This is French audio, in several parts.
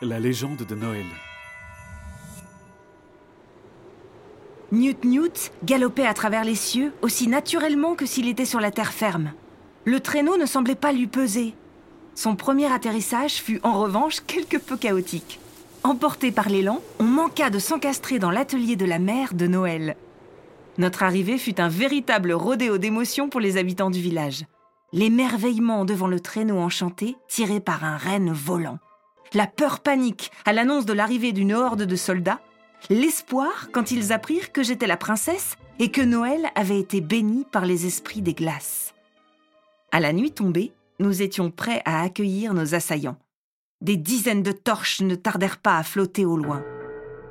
La légende de Noël. Newt Newt galopait à travers les cieux aussi naturellement que s'il était sur la terre ferme. Le traîneau ne semblait pas lui peser. Son premier atterrissage fut en revanche quelque peu chaotique. Emporté par l'élan, on manqua de s'encastrer dans l'atelier de la mère de Noël. Notre arrivée fut un véritable rodéo d'émotions pour les habitants du village. L'émerveillement devant le traîneau enchanté tiré par un renne volant la peur panique à l'annonce de l'arrivée d'une horde de soldats, l'espoir quand ils apprirent que j'étais la princesse et que Noël avait été béni par les esprits des glaces. À la nuit tombée, nous étions prêts à accueillir nos assaillants. Des dizaines de torches ne tardèrent pas à flotter au loin.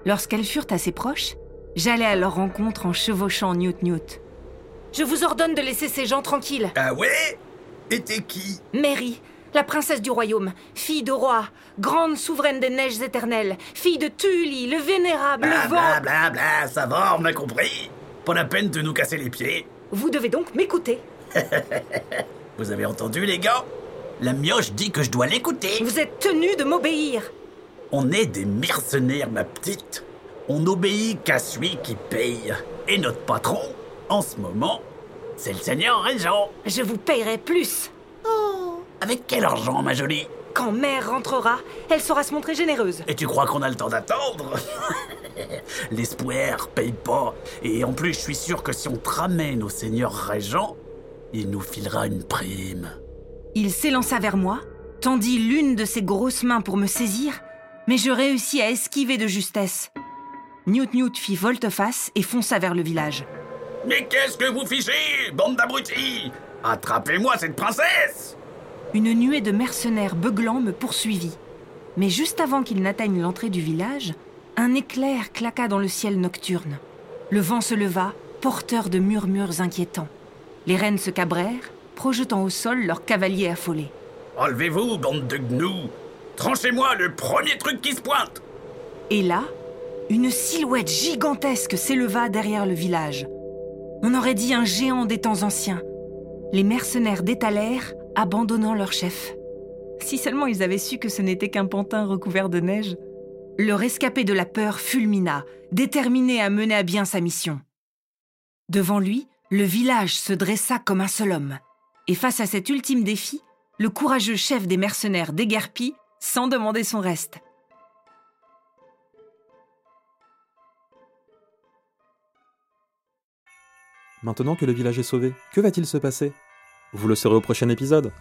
Lorsqu'elles furent assez proches, j'allais à leur rencontre en chevauchant Newt Newt. Je vous ordonne de laisser ces gens tranquilles. Ah ouais? Et t'es qui? Mary, la princesse du royaume, fille de roi, grande souveraine des neiges éternelles, fille de Tully, le vénérable, Bla le vent. bla bla, ça va, on a compris. Pas la peine de nous casser les pieds. Vous devez donc m'écouter. Vous avez entendu, les gars? La mioche dit que je dois l'écouter. Vous êtes tenu de m'obéir. On est des mercenaires, ma petite. On n'obéit qu'à celui qui paye. Et notre patron, en ce moment, c'est le seigneur régent. Je vous payerai plus. Avec quel argent, ma jolie? Quand mère rentrera, elle saura se montrer généreuse. Et tu crois qu'on a le temps d'attendre? L'espoir paye pas. Et en plus, je suis sûr que si on te ramène au seigneur régent, il nous filera une prime. Il s'élança vers moi, tendit l'une de ses grosses mains pour me saisir, mais je réussis à esquiver de justesse. Newt Newt fit volte-face et fonça vers le village. Mais qu'est-ce que vous fichez, bande d'abrutis? Attrapez-moi cette princesse Une nuée de mercenaires beuglants me poursuivit. Mais juste avant qu'ils n'atteignent l'entrée du village, un éclair claqua dans le ciel nocturne. Le vent se leva, porteur de murmures inquiétants. Les reines se cabrèrent, projetant au sol leurs cavaliers affolés. Enlevez-vous, bande de gnous Tranchez-moi le premier truc qui se pointe Et là, une silhouette gigantesque s'éleva derrière le village. On aurait dit un géant des temps anciens. Les mercenaires détalèrent, abandonnant leur chef. Si seulement ils avaient su que ce n'était qu'un pantin recouvert de neige. Le rescapé de la peur fulmina, déterminé à mener à bien sa mission. Devant lui, le village se dressa comme un seul homme. Et face à cet ultime défi, le courageux chef des mercenaires déguerpit sans demander son reste. Maintenant que le village est sauvé, que va-t-il se passer? Vous le saurez au prochain épisode.